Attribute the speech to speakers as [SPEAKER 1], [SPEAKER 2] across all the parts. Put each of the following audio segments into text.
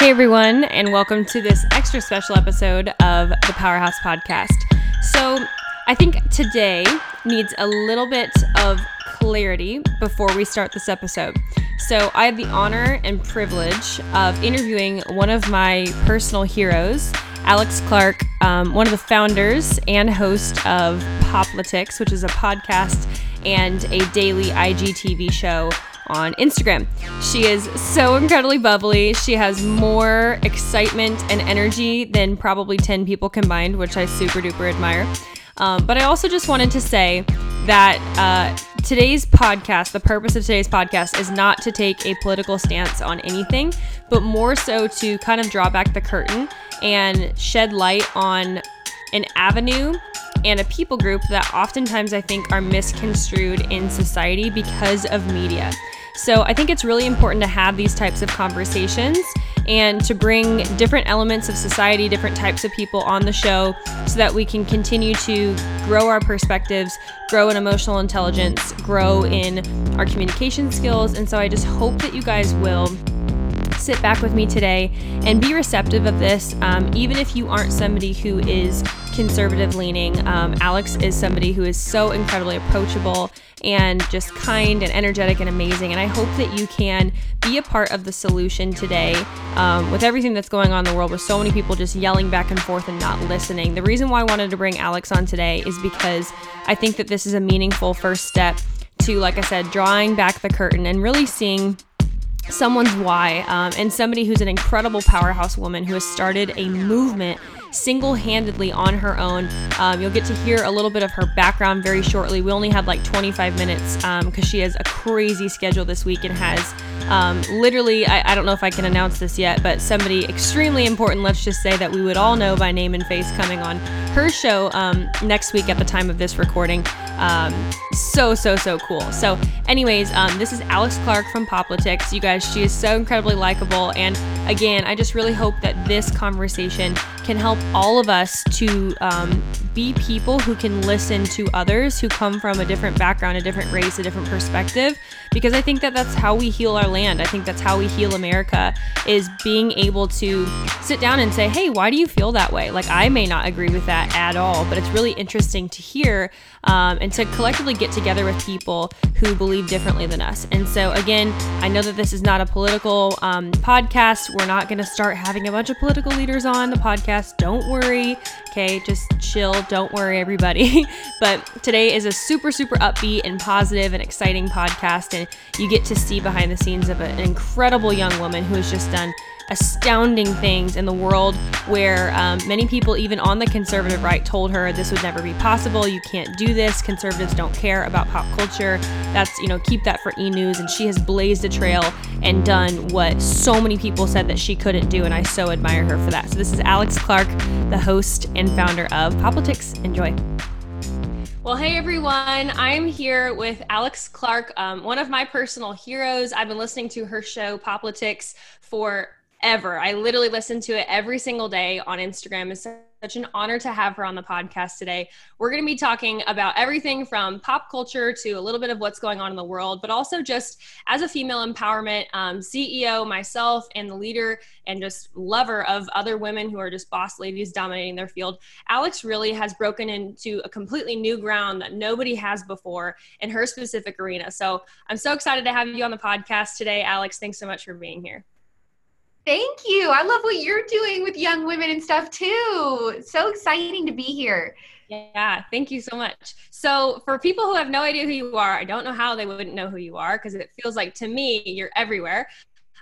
[SPEAKER 1] Hey, everyone, and welcome to this extra special episode of the Powerhouse Podcast. So, I think today needs a little bit of clarity before we start this episode. So, I had the honor and privilege of interviewing one of my personal heroes, Alex Clark, um, one of the founders and host of Poplitics, which is a podcast and a daily IGTV show on Instagram. She is so incredibly bubbly. She has more excitement and energy than probably 10 people combined, which I super duper admire. Um, but I also just wanted to say that uh, today's podcast, the purpose of today's podcast is not to take a political stance on anything, but more so to kind of draw back the curtain and shed light on an avenue and a people group that oftentimes I think are misconstrued in society because of media. So I think it's really important to have these types of conversations and to bring different elements of society, different types of people on the show so that we can continue to grow our perspectives, grow in emotional intelligence, grow in our communication skills. And so I just hope that you guys will sit back with me today and be receptive of this, um, even if you aren't somebody who is conservative leaning. Um, Alex is somebody who is so incredibly approachable and just kind and energetic and amazing. And I hope that you can be a part of the solution today um, with everything that's going on in the world, with so many people just yelling back and forth and not listening. The reason why I wanted to bring Alex on today is because I think that this is a meaningful first step to, like I said, drawing back the curtain and really seeing someone's why um, and somebody who's an incredible powerhouse woman who has started a movement single handedly on her own. Um, you'll get to hear a little bit of her background very shortly. We only had like 25 minutes because um, she has a crazy schedule this week and has um, literally, I, I, don't know if I can announce this yet, but somebody extremely important, let's just say that we would all know by name and face coming on her show um, next week at the time of this recording. Um, so, so, so cool. So, anyways, um, this is Alex Clark from Poplitics. You guys, she is so incredibly likable. And again, I just really hope that this conversation can help all of us to um, be people who can listen to others who come from a different background, a different race, a different perspective, because I think that that's how we heal our land. I think that's how we heal America is being able to sit down and say, hey, why do you feel that way? Like, I may not agree with that at all, but it's really interesting to hear um, and to collectively get together with people who believe differently than us. And so, again, I know that this is not a political um, podcast. We're not going to start having a bunch of political leaders on the podcast. Don't worry. Okay, just chill. Don't worry, everybody. but today is a super, super upbeat and positive and exciting podcast. And you get to see behind the scenes of an incredible young woman who has just done astounding things in the world where um, many people, even on the conservative right, told her this would never be possible. You can't do this. Conservatives don't care about pop culture. That's, you know, keep that for e news. And she has blazed a trail and done what so many people said that she couldn't do. And I so admire her for that. So this is Alex Clark, the host and founder of Poplitics. Enjoy. Well, hey everyone, I'm here with Alex Clark, um, one of my personal heroes. I've been listening to her show, Poplitics, for ever. I literally listen to it every single day on Instagram. It's such an honor to have her on the podcast today. We're going to be talking about everything from pop culture to a little bit of what's going on in the world, but also just as a female empowerment um, CEO, myself, and the leader and just lover of other women who are just boss ladies dominating their field. Alex really has broken into a completely new ground that nobody has before in her specific arena. So I'm so excited to have you on the podcast today, Alex. Thanks so much for being here.
[SPEAKER 2] Thank you. I love what you're doing with young women and stuff too. So exciting to be here.
[SPEAKER 1] Yeah, thank you so much. So, for people who have no idea who you are, I don't know how they wouldn't know who you are because it feels like to me you're everywhere.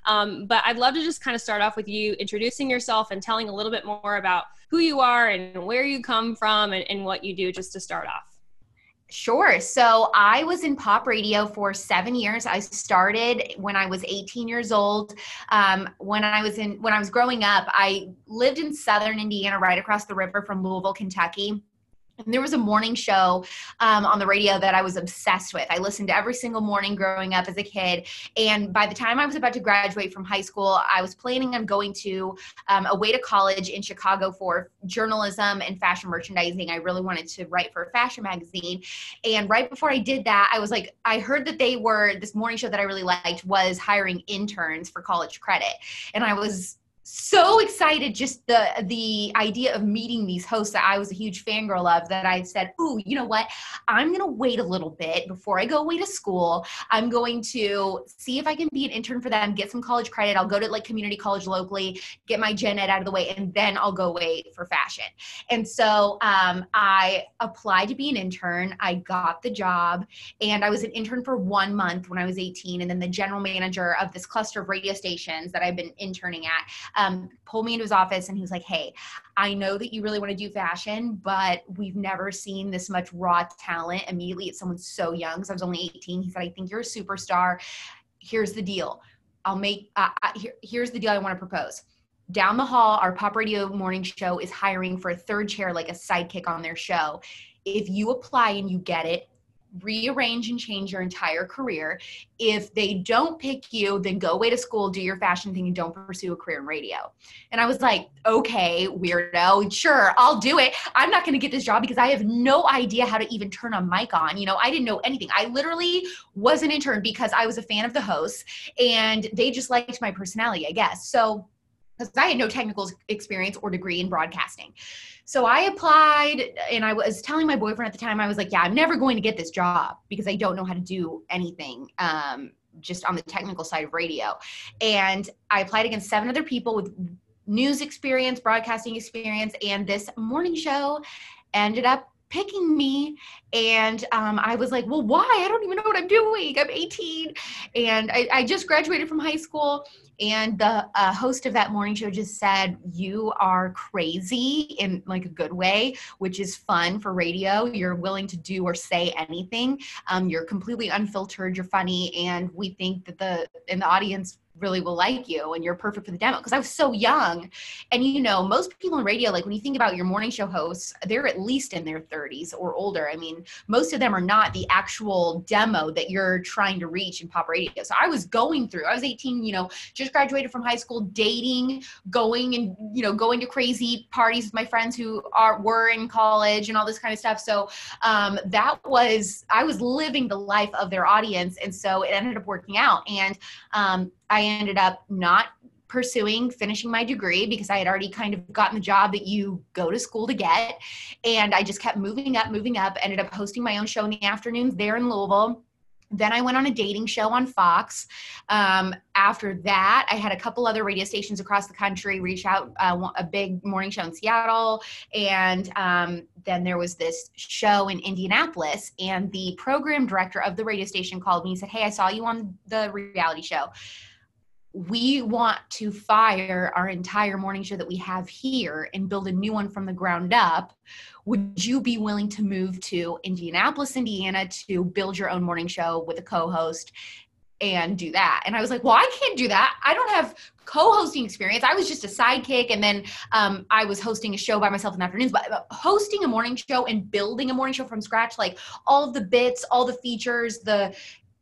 [SPEAKER 1] Um, but I'd love to just kind of start off with you introducing yourself and telling a little bit more about who you are and where you come from and, and what you do, just to start off.
[SPEAKER 2] Sure. So I was in pop radio for seven years. I started when I was 18 years old. Um, when I was in when I was growing up, I lived in Southern Indiana, right across the river from Louisville, Kentucky. And there was a morning show um, on the radio that I was obsessed with. I listened to every single morning growing up as a kid. And by the time I was about to graduate from high school, I was planning on going to um, away to college in Chicago for journalism and fashion merchandising. I really wanted to write for a fashion magazine. And right before I did that, I was like, I heard that they were, this morning show that I really liked was hiring interns for college credit. And I was so excited just the the idea of meeting these hosts that I was a huge fangirl of that I said, "Ooh, you know what? I'm going to wait a little bit before I go away to school. I'm going to see if I can be an intern for them, get some college credit. I'll go to like community college locally, get my gen ed out of the way, and then I'll go away for fashion." And so um, I applied to be an intern. I got the job, and I was an intern for one month when I was 18, and then the general manager of this cluster of radio stations that I've been interning at um, pulled me into his office and he was like, Hey, I know that you really want to do fashion, but we've never seen this much raw talent immediately at someone so young. Because I was only 18. He said, I think you're a superstar. Here's the deal. I'll make, uh here, here's the deal I want to propose down the hall, our pop radio morning show is hiring for a third chair, like a sidekick on their show. If you apply and you get it, rearrange and change your entire career. If they don't pick you, then go away to school, do your fashion thing, and don't pursue a career in radio. And I was like, okay, weirdo, sure, I'll do it. I'm not going to get this job because I have no idea how to even turn a mic on. You know, I didn't know anything. I literally was an intern because I was a fan of the host and they just liked my personality, I guess. So, because I had no technical experience or degree in broadcasting. So I applied and I was telling my boyfriend at the time, I was like, yeah, I'm never going to get this job because I don't know how to do anything. Um, just on the technical side of radio. And I applied against seven other people with news experience, broadcasting experience, and this morning show ended up picking me and um, i was like well why? I don't even know what i'm doing. I'm 18 and i, I just graduated from high school and the uh, host of that morning show just said you are crazy in like a good way which is fun for radio. You're willing to do or say anything. Um, you're completely unfiltered. You're funny. And we think that the in the audience really will like you and you're perfect for the demo because I was so young. And you know, most people in radio, like when you think about your morning show hosts, they're at least in their 30s or older. I mean, most of them are not the actual demo that you're trying to reach in pop radio. So I was going through, I was 18, you know, just graduated from high school, dating, going and, you know, going to crazy parties with my friends who are were in college and all this kind of stuff. So um, that was, I was living the life of their audience. And so it ended up working out. And um, I ended up not pursuing finishing my degree because I had already kind of gotten the job that you go to school to get. And I just kept moving up, moving up, ended up hosting my own show in the afternoons there in Louisville. Then I went on a dating show on Fox. Um, after that, I had a couple other radio stations across the country reach out, uh, a big morning show in Seattle. And um, then there was this show in Indianapolis. And the program director of the radio station called me and said, Hey, I saw you on the reality show we want to fire our entire morning show that we have here and build a new one from the ground up. Would you be willing to move to Indianapolis, Indiana to build your own morning show with a co host and do that? And I was like, well, I can't do that. I don't have co hosting experience. I was just a sidekick. And then um, I was hosting a show by myself in the afternoons. But hosting a morning show and building a morning show from scratch, like all the bits, all the features, the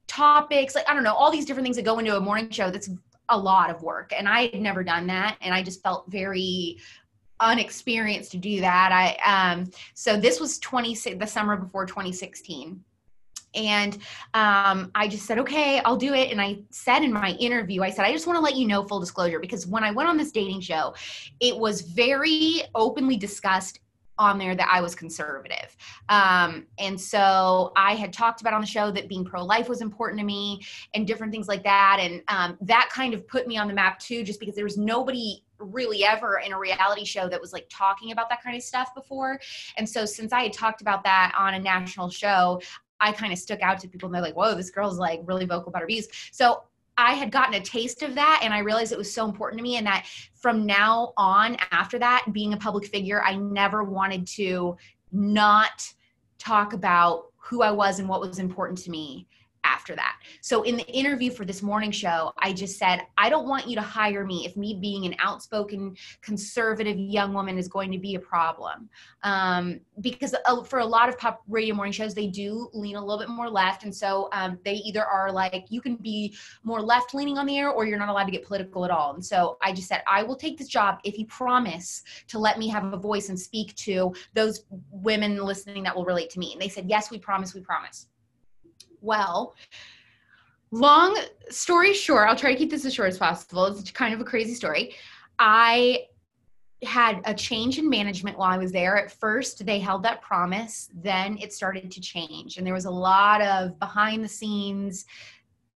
[SPEAKER 2] topics like i don't know all these different things that go into a morning show that's a lot of work and i had never done that and i just felt very unexperienced to do that. I um so this was 26 the summer before 2016 and um, i just said okay i'll do it and i said in my interview i said i just want to let you know full disclosure because when i went on this dating show it was very openly discussed on there that I was conservative. Um, and so I had talked about on the show that being pro life was important to me and different things like that. And um, that kind of put me on the map too, just because there was nobody really ever in a reality show that was like talking about that kind of stuff before. And so since I had talked about that on a national show, I kind of stuck out to people and they're like, whoa, this girl's like really vocal about her views. So I had gotten a taste of that and I realized it was so important to me and that from now on after that being a public figure I never wanted to not talk about who I was and what was important to me after that. So in the interview for this morning show, I just said, I don't want you to hire me if me being an outspoken conservative young woman is going to be a problem. Um, because for a lot of pop radio morning shows, they do lean a little bit more left. And so um, they either are like, you can be more left leaning on the air or you're not allowed to get political at all. And so I just said, I will take this job if you promise to let me have a voice and speak to those women listening that will relate to me. And they said, yes, we promise, we promise well. Long story short, I'll try to keep this as short as possible. It's kind of a crazy story. I had a change in management while I was there. At first, they held that promise, then it started to change. And there was a lot of behind the scenes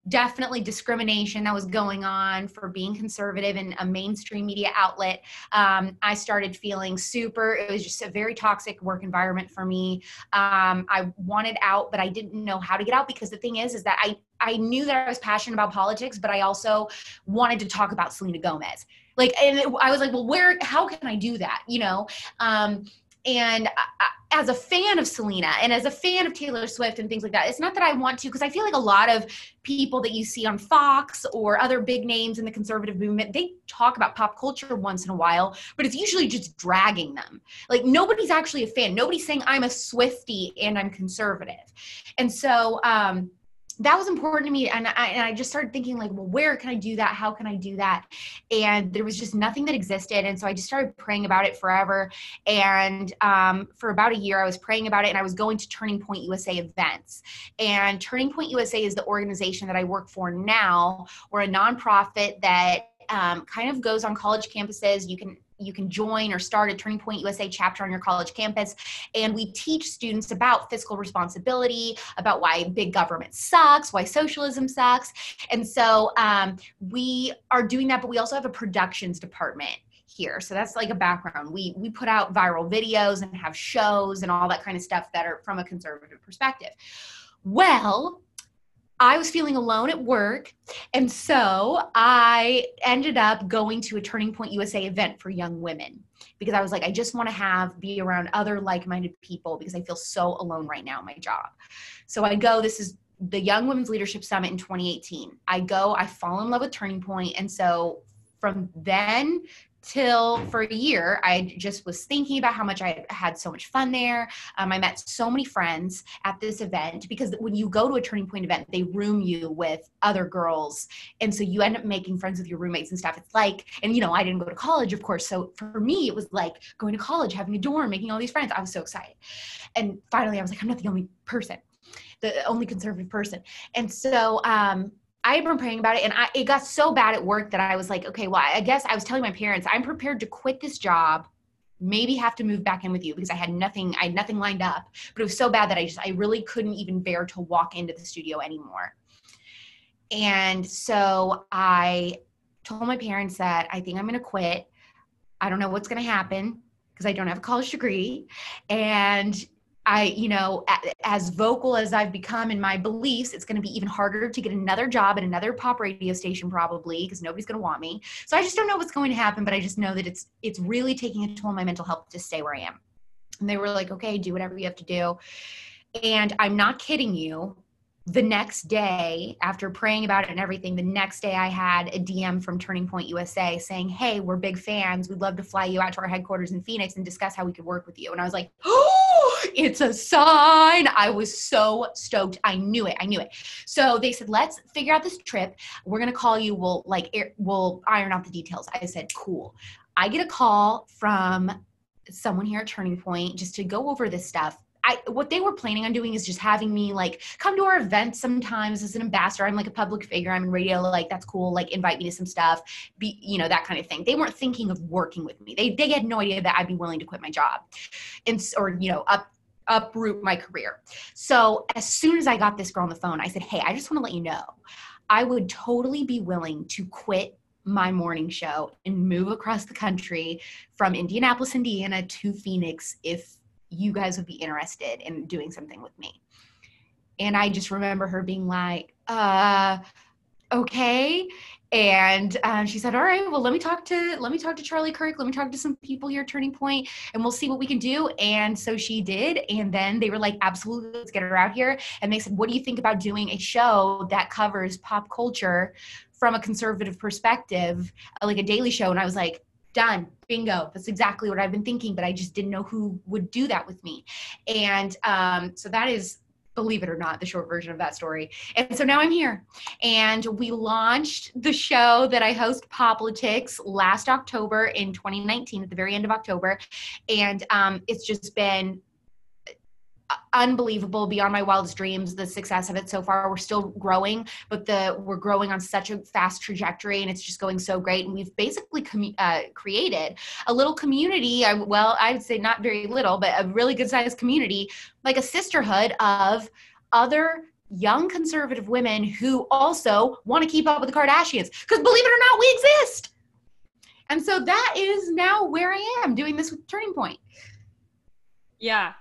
[SPEAKER 2] definitely discrimination that was going on for being conservative in a mainstream media outlet. Um, I started feeling super, it was just a very toxic work environment for me. Um, I wanted out, but I didn't know how to get out because the thing is, is that I, I knew that I was passionate about politics, but I also wanted to talk about Selena Gomez. Like, and I was like, well, where, how can I do that? You know? Um, and I, as a fan of Selena and as a fan of Taylor Swift and things like that, it's not that I want to, because I feel like a lot of people that you see on Fox or other big names in the conservative movement, they talk about pop culture once in a while, but it's usually just dragging them. Like nobody's actually a fan. Nobody's saying I'm a Swifty and I'm conservative. And so, um, that was important to me and I, and I just started thinking like well where can i do that? How can i do that? And there was just nothing that existed and so i just started praying about it forever. And um, for about a year i was praying about it and i was going to turning point usa events. And turning point usa is the organization that i work for now. We're a nonprofit that um, kind of goes on college campuses. You can you can join or start a Turning Point USA chapter on your college campus. And we teach students about fiscal responsibility, about why big government sucks, why socialism sucks. And so um, we are doing that, but we also have a productions department here so that's like a background we we put out viral videos and have shows and all that kind of stuff that are from a conservative perspective well I was feeling alone at work. And so I ended up going to a Turning Point USA event for young women because I was like, I just want to have, be around other like minded people because I feel so alone right now in my job. So I go, this is the Young Women's Leadership Summit in 2018. I go, I fall in love with Turning Point, And so from then till for a year i just was thinking about how much i had so much fun there. Um, i met so many friends at this event because when you go to a turning point event they room you with other girls. And so you end up making friends with your roommates and stuff. It's like and you know i didn't go to college of course. So for me it was like going to college having a dorm making all these friends. I was so excited. And finally i was like i'm not the only person the only conservative person. And so um I had been praying about it and I, it got so bad at work that I was like, okay, well, I guess I was telling my parents, I'm prepared to quit this job, maybe have to move back in with you because I had nothing, I had nothing lined up. But it was so bad that I just, I really couldn't even bear to walk into the studio anymore. And so I told my parents that I think I'm going to quit. I don't know what's going to happen because I don't have a college degree. And I, you know, as vocal as I've become in my beliefs, it's going to be even harder to get another job at another pop radio station probably because nobody's going to want me. So I just don't know what's going to happen, but I just know that it's it's really taking a toll on my mental health to stay where I am. And they were like, "Okay, do whatever you have to do." And I'm not kidding you the next day after praying about it and everything the next day i had a dm from turning point usa saying hey we're big fans we'd love to fly you out to our headquarters in phoenix and discuss how we could work with you and i was like oh it's a sign i was so stoked i knew it i knew it so they said let's figure out this trip we're going to call you we'll like we'll iron out the details i said cool i get a call from someone here at turning point just to go over this stuff I what they were planning on doing is just having me like come to our events sometimes as an ambassador. I'm like a public figure. I'm in radio. Like that's cool. Like invite me to some stuff. Be you know that kind of thing. They weren't thinking of working with me. They they had no idea that I'd be willing to quit my job, and or you know up uproot my career. So as soon as I got this girl on the phone, I said, "Hey, I just want to let you know, I would totally be willing to quit my morning show and move across the country from Indianapolis, Indiana to Phoenix if you guys would be interested in doing something with me. And I just remember her being like, uh, okay. And uh, she said, all right, well, let me talk to, let me talk to Charlie Kirk. Let me talk to some people here Turning Point and we'll see what we can do. And so she did. And then they were like, absolutely, let's get her out here. And they said, what do you think about doing a show that covers pop culture from a conservative perspective, like a daily show? And I was like, done bingo that's exactly what i've been thinking but i just didn't know who would do that with me and um, so that is believe it or not the short version of that story. And so now i'm here. And we launched the show that i host Poplitics last october in 2019 at the very end of october. And um, it's just been unbelievable beyond my wildest dreams the success of it so far. We're still growing but the we're growing on such a fast trajectory and it's just going so great. And we've basically uh, created a little community. I, well i would say not very little but a really good sized community like a sisterhood of other young conservative women who also want to keep up with the kardashians. Because believe it or not we exist. And so that is now where i am doing this with turning point.
[SPEAKER 1] Yeah.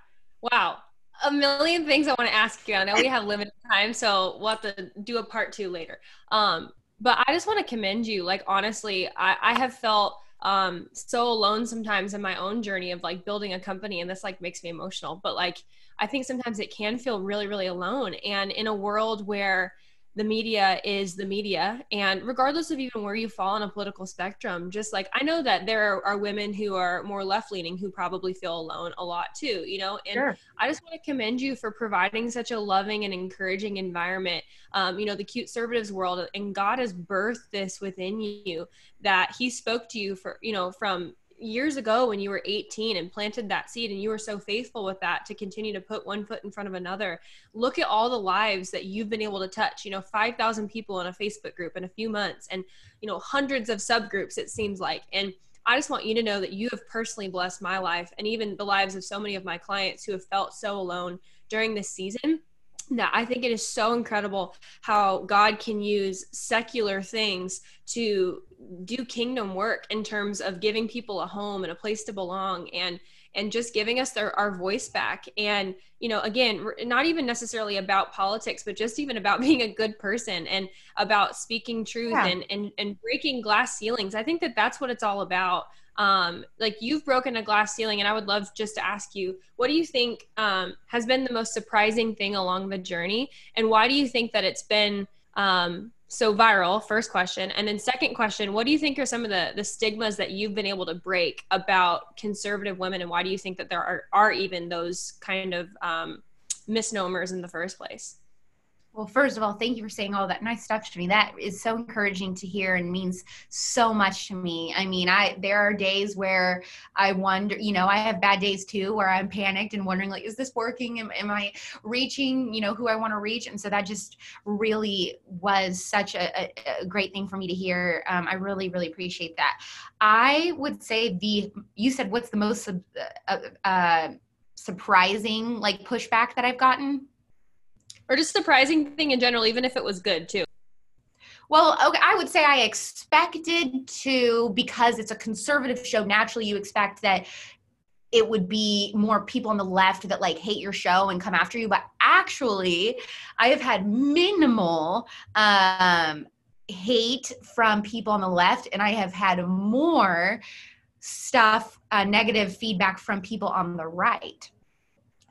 [SPEAKER 1] Wow a million things I want to ask you. I know we have limited time, so we'll have to do a part two later. Um, but I just want to commend you. Like honestly, I, I have felt um, so alone sometimes in my own journey of like building a company, and this like makes me emotional. But like I think sometimes it can feel really, really alone. And in a world where the media is the media and regardless of even where you fall on a political spectrum just like i know that there are, are women who are more left leaning who probably feel alone a lot too you know and sure. i just want to commend you for providing such a loving and encouraging environment um, you know the cute conservatives world and god has birthed this within you that he spoke to you for you know from years ago when you were 18 and planted that seed and you were so faithful with that to continue to put one foot in front of another look at all the lives that you've been able to touch you know 5000 people in a facebook group in a few months and you know hundreds of subgroups it seems like. And I just want you to know that you have personally blessed my life and even the lives of so many of my clients who have felt so alone during this season that I think it is so incredible how God can use secular things to do kingdom work in terms of giving people a home and a place to belong and and just giving us their our voice back. And you know again not even necessarily about politics but just even about being a good person and about speaking truth yeah. and, and and breaking glass ceilings. I think that that's what it's all about um, like you've broken a glass ceiling and i would love just to ask you what do you think um, has been the most surprising thing along the journey? And why do you think that it's been um, so viral? First question. And then second question what do you think are some of the the stigmas that you've been able to break about conservative women and why do you think that there are, are even those kind of um, misnomers in the first place
[SPEAKER 2] well, first of all, thank you for saying all that nice stuff to me. That is so encouraging to hear and means so much to me. I mean, I there are days where I wonder, you know, I have bad days too where I'm panicked and wondering like is this working? Am, am I reaching, you know, who I want to reach? And so that just really was such a, a, a great thing for me to hear. Um, I really really appreciate that. I would say the you said what's the most uh, uh, surprising like pushback that I've gotten?
[SPEAKER 1] Or just surprising thing in general, even if it was good too?
[SPEAKER 2] Well, okay, I would say I expected to because it's a conservative show. Naturally, you expect that it would be more people on the left that like hate your show and come after you. But actually, I have had minimal um, hate from people on the left, and I have had more stuff, uh, negative feedback from people on the right.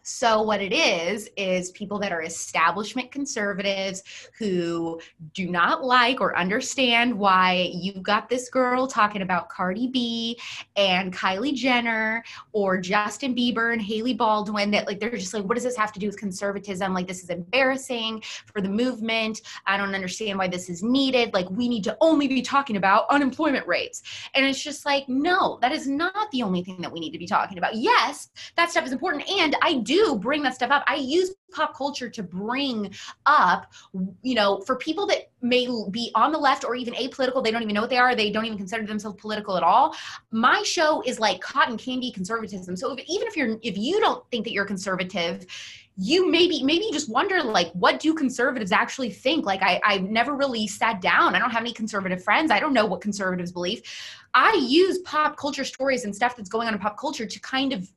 [SPEAKER 2] So, what it is, is people that are establishment conservatives who do not like or understand why you've got this girl talking about Cardi B and Kylie Jenner or Justin Bieber and Hailey Baldwin that, like, they're just like, what does this have to do with conservatism? Like, this is embarrassing for the movement. I don't understand why this is needed. Like, we need to only be talking about unemployment rates. And it's just like, no, that is not the only thing that we need to be talking about. Yes, that stuff is important. And I do do bring that stuff up. I use pop culture to bring up, you know, for people that may be on the left or even apolitical, they don't even know what they are, they don't even consider themselves political at all. My show is like cotton candy conservatism. So if, even if you're if you don't think that you're conservative, you maybe maybe you just wonder like what do conservatives actually think like I, i've never really sat down i don't have any conservative friends i don't know what conservatives believe i use pop culture stories and stuff that's going on in pop culture to kind of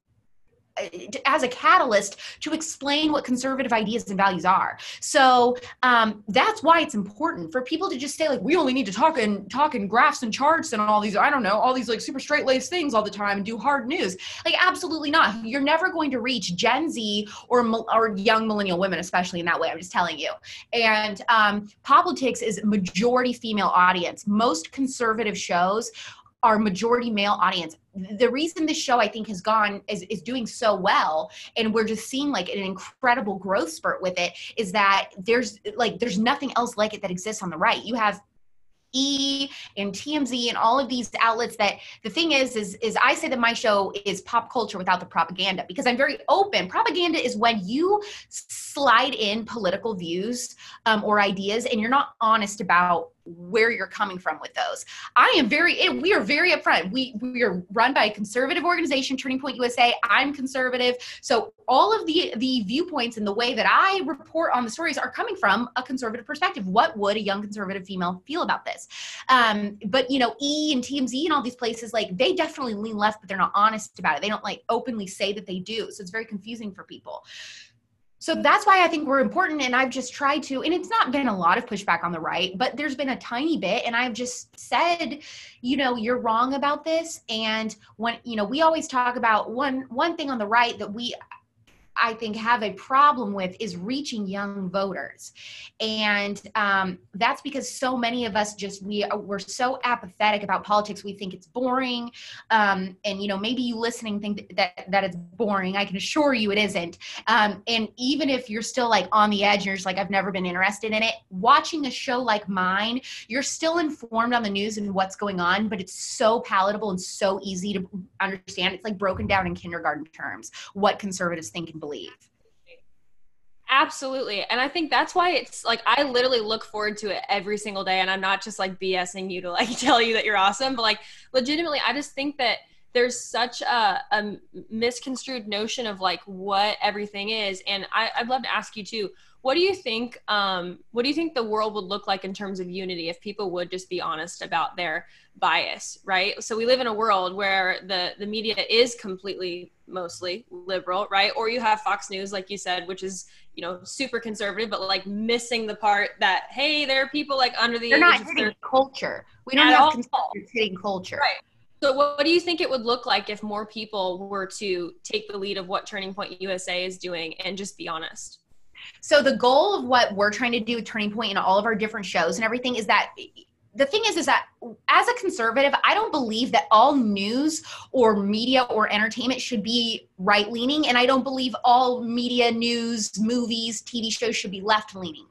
[SPEAKER 2] as a catalyst to explain what conservative ideas and values are. So um, that's why it's important for people to just say like, we only need to talk and talk in graphs and charts and all these, I don't know, all these like super straight laced things all the time and do hard news. Like, absolutely not. You're never going to reach Gen Z or or young millennial women, especially in that way. I'm just telling you. And um, Poplitics is majority female audience. Most conservative shows our majority male audience. The reason this show I think has gone is, is doing so well and we're just seeing like an incredible growth spurt with it is that there's like there's nothing else like it that exists on the right. You have E and TMZ and all of these outlets that the thing is is is I say that my show is pop culture without the propaganda because I'm very open. Propaganda is when you slide in political views um, or ideas and you're not honest about where you're coming from with those. I am very we are very upfront. We we are run by a conservative organization, Turning Point USA. I'm conservative. So all of the the viewpoints and the way that I report on the stories are coming from a conservative perspective. What would a young conservative female feel about this? Um, but you know, E and TMZ and all these places, like they definitely lean left, but they're not honest about it. They don't like openly say that they do. So it's very confusing for people so that's why I think we're important. And I've just tried to, and it's not been a lot of pushback on the right, but there's been a tiny bit. And I've just said, you know, you're wrong about this. And when, you know, we always talk about one, one thing on the right that we, I think have a problem with is reaching young voters, and um, that's because so many of us just we we're so apathetic about politics. We think it's boring, um, and you know maybe you listening think that that it's boring. I can assure you it isn't. Um, and even if you're still like on the edge, and you're just like I've never been interested in it. Watching a show like mine, you're still informed on the news and what's going on, but it's so palatable and so easy to understand. It's like broken down in kindergarten terms what conservatives think and believe believe.
[SPEAKER 1] Absolutely. And I think that's why it's like I literally look forward to it every single day. And I'm not just like BSing you to like tell you that you're awesome, but like legitimately, I just think that there's such a, a misconstrued notion of like what everything is. And I, I'd love to ask you too, what do you think um, what do you think the world would look like in terms of unity if people would just be honest about their bias right? So we live in a world where the the media is completely mostly liberal right? Or you have fox news like you said which is you know super conservative but like missing the part that hey there are people like under the
[SPEAKER 2] they're not hitting culture. We don't have conservatives hitting culture.
[SPEAKER 1] Right. So what, what do you think it would look like if more people were to take the lead of what turning point usa is doing and just be honest
[SPEAKER 2] so the goal of what we're trying to do with Turning Point and all of our different shows and everything is that the thing is is that as a conservative i don't believe that all news or media or entertainment should be right leaning and i don't believe all media news movies tv shows should be left leaning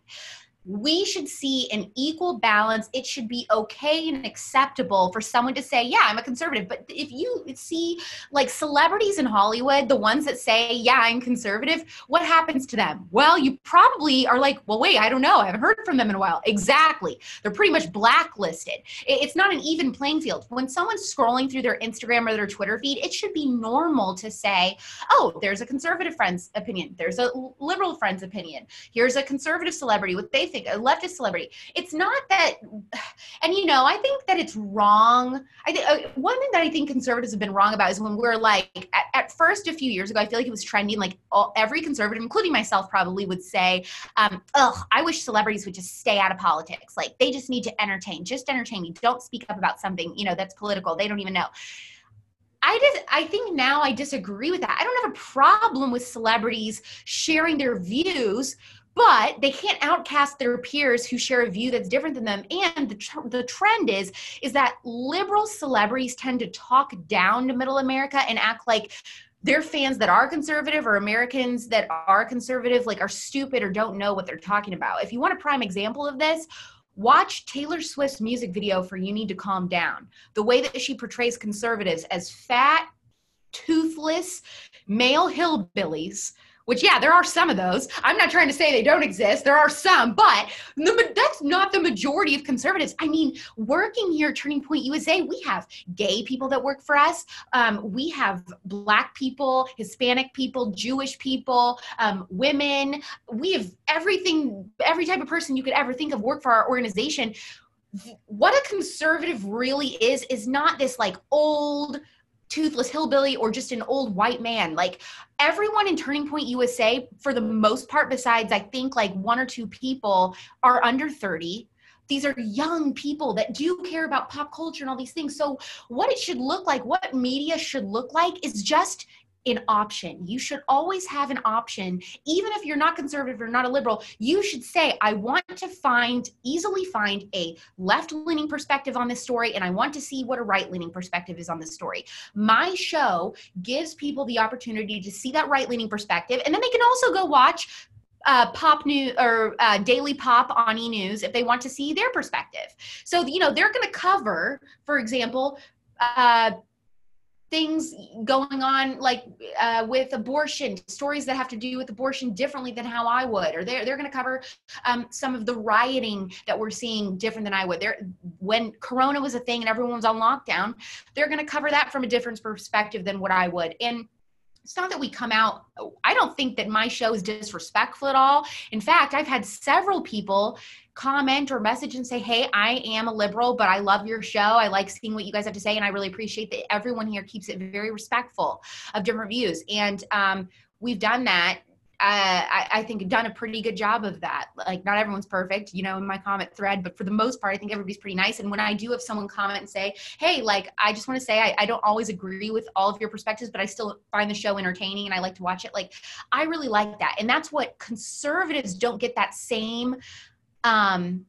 [SPEAKER 2] we should see an equal balance. It should be okay and acceptable for someone to say, Yeah, I'm a conservative. But if you see like celebrities in Hollywood, the ones that say, Yeah, I'm conservative, what happens to them? Well, you probably are like, Well, wait, I don't know. I haven't heard from them in a while. Exactly. They're pretty much blacklisted. It's not an even playing field. When someone's scrolling through their Instagram or their Twitter feed, it should be normal to say, Oh, there's a conservative friend's opinion. There's a liberal friend's opinion. Here's a conservative celebrity, what they think a leftist celebrity it's not that and you know i think that it's wrong. I think uh, one thing that i think conservatives have been wrong about is when we're like at, at first a few years ago i feel like it was trending like all, every conservative including myself probably would say um, oh i wish celebrities would just stay out of politics. Like they just need to entertain. Just entertain me. Don't speak up about something you know that's political. They don't even know. I just I think now I disagree with that. I don't have a problem with celebrities sharing their views but they can't outcast their peers who share a view that's different than them and the, tr- the trend is is that liberal celebrities tend to talk down to middle america and act like their fans that are conservative or americans that are conservative like are stupid or don't know what they're talking about if you want a prime example of this Watch Taylor Swift's music video for You Need to Calm Down. The way that she portrays conservatives as fat, toothless, male hillbillies which yeah there are some of those. I'm not trying to say they don't exist. There are some but the, that's not the majority of conservatives. I mean working here at turning point usa we have gay people that work for us. Um, we have black people hispanic people jewish people um, women. We have everything every type of person you could ever think of work for our organization. What a conservative really is is not this like old toothless hillbilly or just an old white man. Like everyone in Turning Point USA, for the most part, besides I think like one or two people, are under 30. These are young people that do care about pop culture and all these things. So, what it should look like, what media should look like, is just an option. You should always have an option. Even if you're not conservative or not a liberal, you should say, I want to find, easily find a left leaning perspective on this story, and I want to see what a right leaning perspective is on this story. My show gives people the opportunity to see that right leaning perspective, and then they can also go watch uh, pop news or uh, daily pop on e news if they want to see their perspective so you know they're going to cover for example uh, things going on like uh, with abortion stories that have to do with abortion differently than how i would or they're, they're going to cover um, some of the rioting that we're seeing different than i would. There when corona was a thing and everyone was on lockdown they're going to cover that from a different perspective than what i would. And it's not that we come out i don't think that my show is disrespectful at all. In fact i've had several people comment or message and say hey i am a liberal but i love your show. I like seeing what you guys have to say and i really appreciate that everyone here keeps it very respectful of different views. And um, we've done that uh, I, I, think done a pretty good job of that. Like not everyone's perfect, you know, in my comment thread, but for the most part, I think everybody's pretty nice. And when I do have someone comment and say, "Hey, like I just want to say I, I don't always agree with all of your perspectives, but I still find the show entertaining and I like to watch it," like I really like that. And that's what conservatives don't get that same. Um,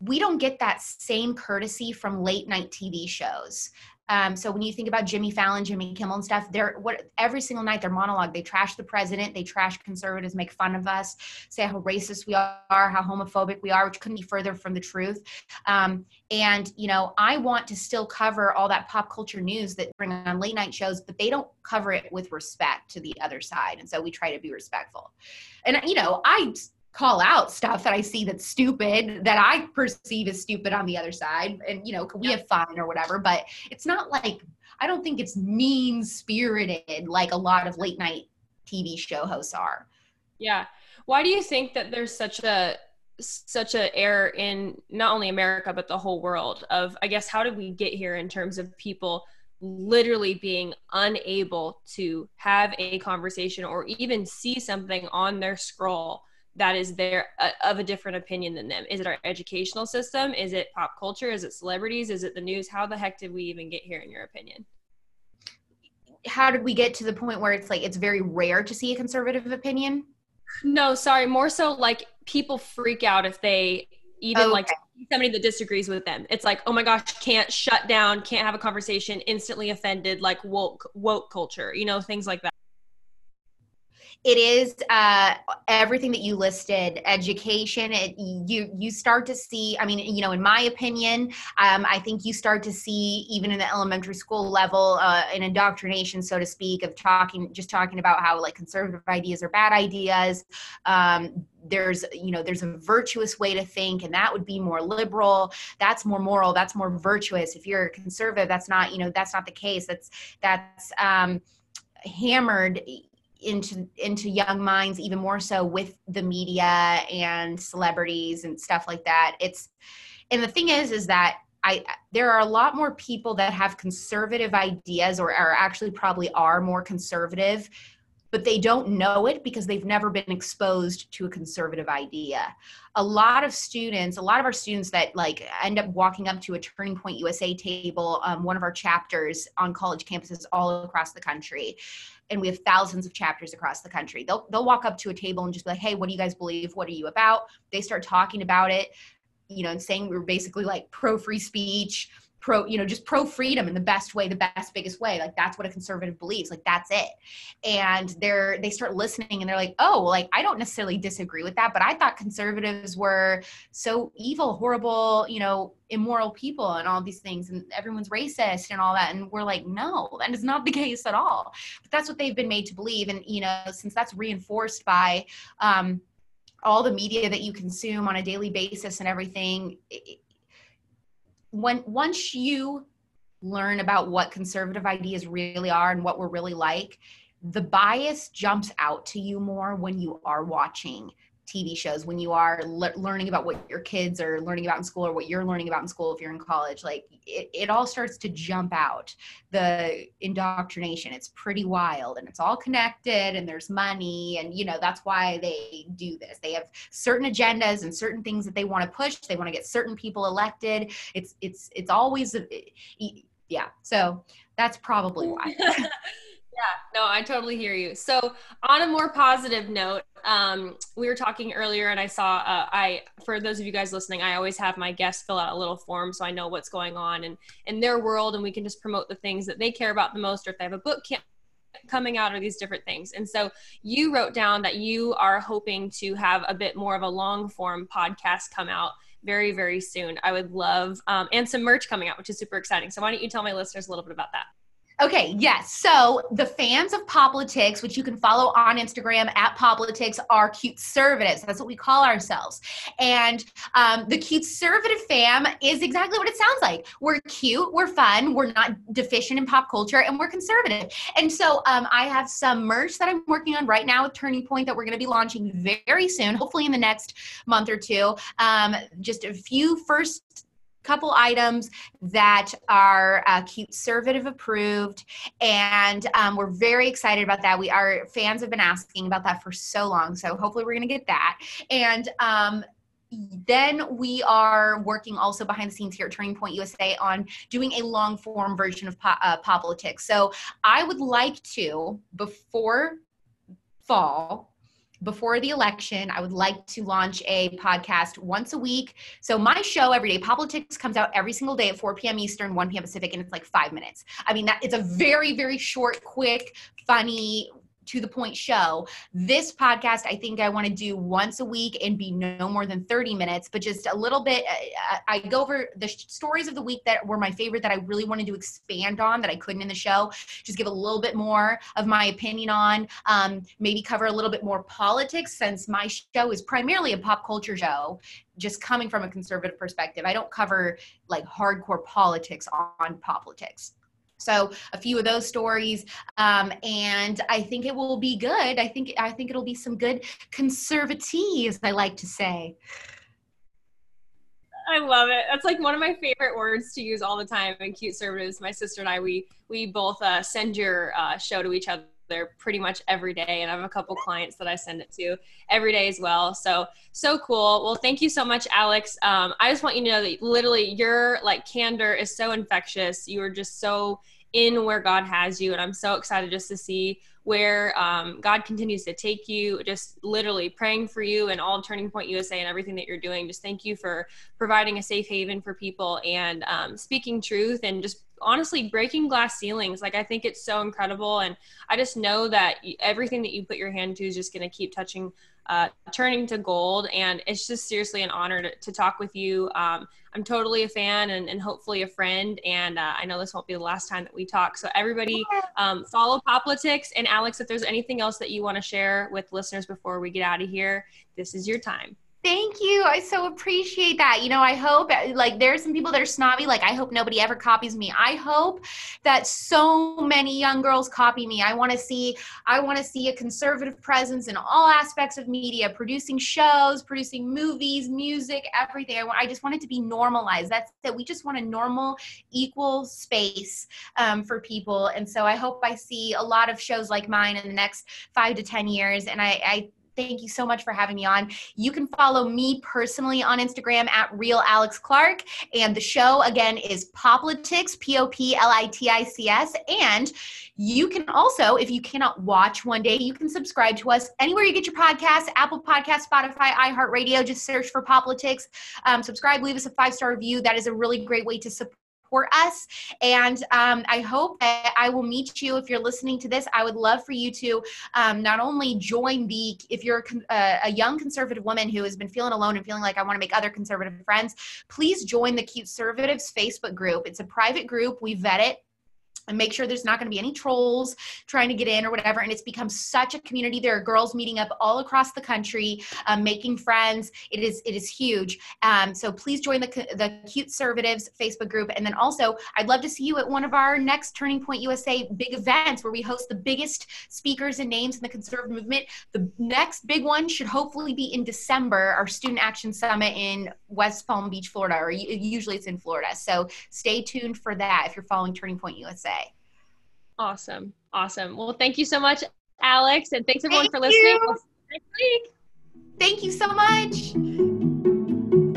[SPEAKER 2] we don't get that same courtesy from late night TV shows. Um, so when you think about Jimmy Fallon, Jimmy Kimmel and stuff, they're what every single night their monologue, they trash the president, they trash conservatives, make fun of us, say how racist we are, how homophobic we are, which couldn't be further from the truth. Um, and you know, I want to still cover all that pop culture news that bring on late night shows, but they don't cover it with respect to the other side. And so we try to be respectful. And you know, I call out stuff that I see that's stupid that I perceive as stupid on the other side. And, you know, we have fun or whatever, but it's not like, I don't think it's mean spirited like a lot of late night TV show hosts are.
[SPEAKER 1] Yeah. Why do you think that there's such a, such a error in not only America, but the whole world of, I guess, how did we get here in terms of people literally being unable to have a conversation or even see something on their scroll that is there uh, of a different opinion than them? Is it our educational system? Is it pop culture? Is it celebrities? Is it the news? How the heck did we even get here, in your opinion?
[SPEAKER 2] How did we get to the point where it's like it's very rare to see a conservative opinion?
[SPEAKER 1] No, sorry, more so like people freak out if they even okay. like somebody that disagrees with them. It's like, oh my gosh, can't shut down, can't have a conversation, instantly offended, like woke woke culture, you know, things like that
[SPEAKER 2] it is uh, everything that you listed education it, you you start to see i mean you know in my opinion um, i think you start to see even in the elementary school level uh, an indoctrination so to speak of talking just talking about how like conservative ideas are bad ideas. Um, there's you know there's a virtuous way to think and that would be more liberal. That's more moral. That's more virtuous. If you're a conservative that's not you know that's not the case. That's that's um hammered into into young minds even more so with the media and celebrities and stuff like that. It's and the thing is is that I there are a lot more people that have conservative ideas or are actually probably are more conservative but they don't know it because they've never been exposed to a conservative idea. A lot of students, a lot of our students that like end up walking up to a Turning Point USA table, um, one of our chapters on college campuses all across the country, and we have thousands of chapters across the country. They'll they'll walk up to a table and just be like, "Hey, what do you guys believe? What are you about?" They start talking about it, you know, and saying we're basically like pro free speech, pro, you know, just pro freedom in the best way, the best biggest way. Like that's what a conservative believes. Like that's it. And they're they start listening and they're like, "Oh, like I don't necessarily disagree with that, but I thought conservatives were so evil, horrible, you know, immoral people and all these things and everyone's racist and all that and we're like no that is not the case at all but that's what they've been made to believe and you know since that's reinforced by um, all the media that you consume on a daily basis and everything it, when once you learn about what conservative ideas really are and what we're really like the bias jumps out to you more when you are watching TV shows when you are le- learning about what your kids are learning about in school or what you're learning about in school if you're in college like it, it all starts to jump out. The indoctrination it's pretty wild and it's all connected and there's money and you know that's why they do this. They have certain agendas and certain things that they want to push. They want to get certain people elected. It's it's it's always it, yeah so that's probably why
[SPEAKER 1] Yeah, no, I totally hear you. So, on a more positive note, um, we were talking earlier, and I saw uh, I for those of you guys listening, I always have my guests fill out a little form so I know what's going on and in their world, and we can just promote the things that they care about the most, or if they have a book coming out are these different things. And so you wrote down that you are hoping to have a bit more of a long form podcast come out very, very soon. I would love, um, and some merch coming out, which is super exciting. So why don't you tell my listeners a little bit about that?
[SPEAKER 2] Okay, yes. So the fans of Poplitics, which you can follow on Instagram at Poplitics, are cute conservatives. That's what we call ourselves. And um, the cute conservative fam is exactly what it sounds like. We're cute, we're fun, we're not deficient in pop culture, and we're conservative. And so um, I have some merch that I'm working on right now with Turning Point that we're going to be launching very soon, hopefully in the next month or two. Um, just a few first couple items that are uh, conservative approved and um, we're very excited about that we our fans have been asking about that for so long so hopefully we're going to get that and um, then we are working also behind the scenes here at Turning Point USA on doing a long form version of po- uh, Poplitics. So I would like to, before fall, before the election, I would like to launch a podcast once a week. So my show every day, Poplitics, comes out every single day at 4 p.m. Eastern, 1 p.m. Pacific, and it's like five minutes. I mean, that it's a very, very short, quick, funny, to the point show. This podcast, I think I want to do once a week and be no more than 30 minutes, but just a little bit. Uh, I go over the stories of the week that were my favorite that I really wanted to expand on that I couldn't in the show. Just give a little bit more of my opinion on, um, maybe cover a little bit more politics since my show is primarily a pop culture show just coming from a conservative perspective. I don't cover like hardcore politics on Poplitics. So a few of those stories, um, and I think it will be good. I think I think it'll be some good conservatee, as I like to say.
[SPEAKER 1] I love it. That's like one of my favorite words to use all the time in cute service. My sister and I, we we both uh, send your uh, show to each other pretty much every day and i have a couple clients that i send it to every day as well so so cool well thank you so much alex um, i just want you to know that literally your like candor is so infectious you are just so in where God has you. And I'm so excited just to see where um, God continues to take you, just literally praying for you and all Turning Point USA and everything that you're doing. Just thank you for providing a safe haven for people and um, speaking truth and just honestly breaking glass ceilings. Like, I think it's so incredible. And I just know that everything that you put your hand to is just going to keep touching uh, turning to gold. And it's just seriously an honor to, to talk with you. Um, I'm totally a fan and, and hopefully a friend. And uh, I know this won't be the last time that we talk. So everybody um, follow Poplitics. And Alex, if there's anything else that you want to share with listeners before we get out of here, this is your time.
[SPEAKER 2] Thank you. I so appreciate that. You know, I hope like there's some people that are snobby, like I hope nobody ever copies me. I hope that so many young girls copy me. I want to see I want to see a conservative presence in all aspects of media, producing shows, producing movies, music, everything. I just want it to be normalized. That's that we just want a normal, equal space um, for people. And so I hope I see a lot of shows like mine in the next five to ten years. And I, I thank you so much for having me on. You can follow me personally on Instagram at Real Alex Clark. And the show again is Poplitics, P O P L I T I C S. And you can also, if you cannot watch one day, you can subscribe to us anywhere you get your podcasts Apple Podcast, Spotify, iHeartRadio. Just search for Poplitics. Um, subscribe, leave us a five star review. That is a really great way to support support us. And um, I hope that I will meet you if you're listening to this. I would love for you to um, not only join the, if you're a, a young conservative woman who has been feeling alone and feeling like I want to make other conservative friends, please join the Cute Conservatives Facebook group. It's a private group. We vet it and make sure there's not going to be any trolls trying to get in or whatever. And it's become such a community. There are girls meeting up all across the country, um, making friends. It is it is huge. Um, so please join the the Cute Conservatives Facebook group. And then also, I'd love to see you at one of our next Turning Point USA big events where we host the biggest speakers and names in the conservative movement. The next big one should hopefully be in December. Our Student Action Summit in West Palm Beach, Florida, or usually it's in Florida. So stay tuned for that if you're following Turning Point USA.
[SPEAKER 1] Awesome. Awesome. Well, thank you so much, Alex. And thanks everyone thank for listening.
[SPEAKER 2] We'll next week. Thank you so much.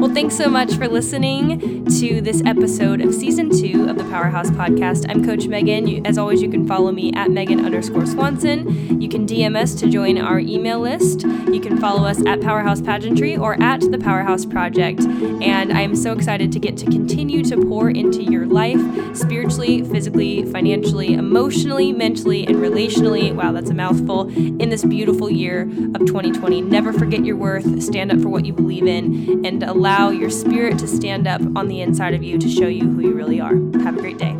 [SPEAKER 1] Well, thanks so much for listening to this episode of season two of the Powerhouse Podcast. I'm Coach Megan. As always, you can follow me at Megan underscore Swanson. You can DM us to join our email list. You can follow us at Powerhouse Pageantry or at the Powerhouse Project. And I am so excited to get to continue to pour into your life spiritually, physically, financially, emotionally, mentally, and relationally. Wow, that's a mouthful. In this beautiful year of 2020. Never forget your worth, stand up for what you believe in, and allow your spirit to stand up on the inside of you to show you who you really are. Have a great day.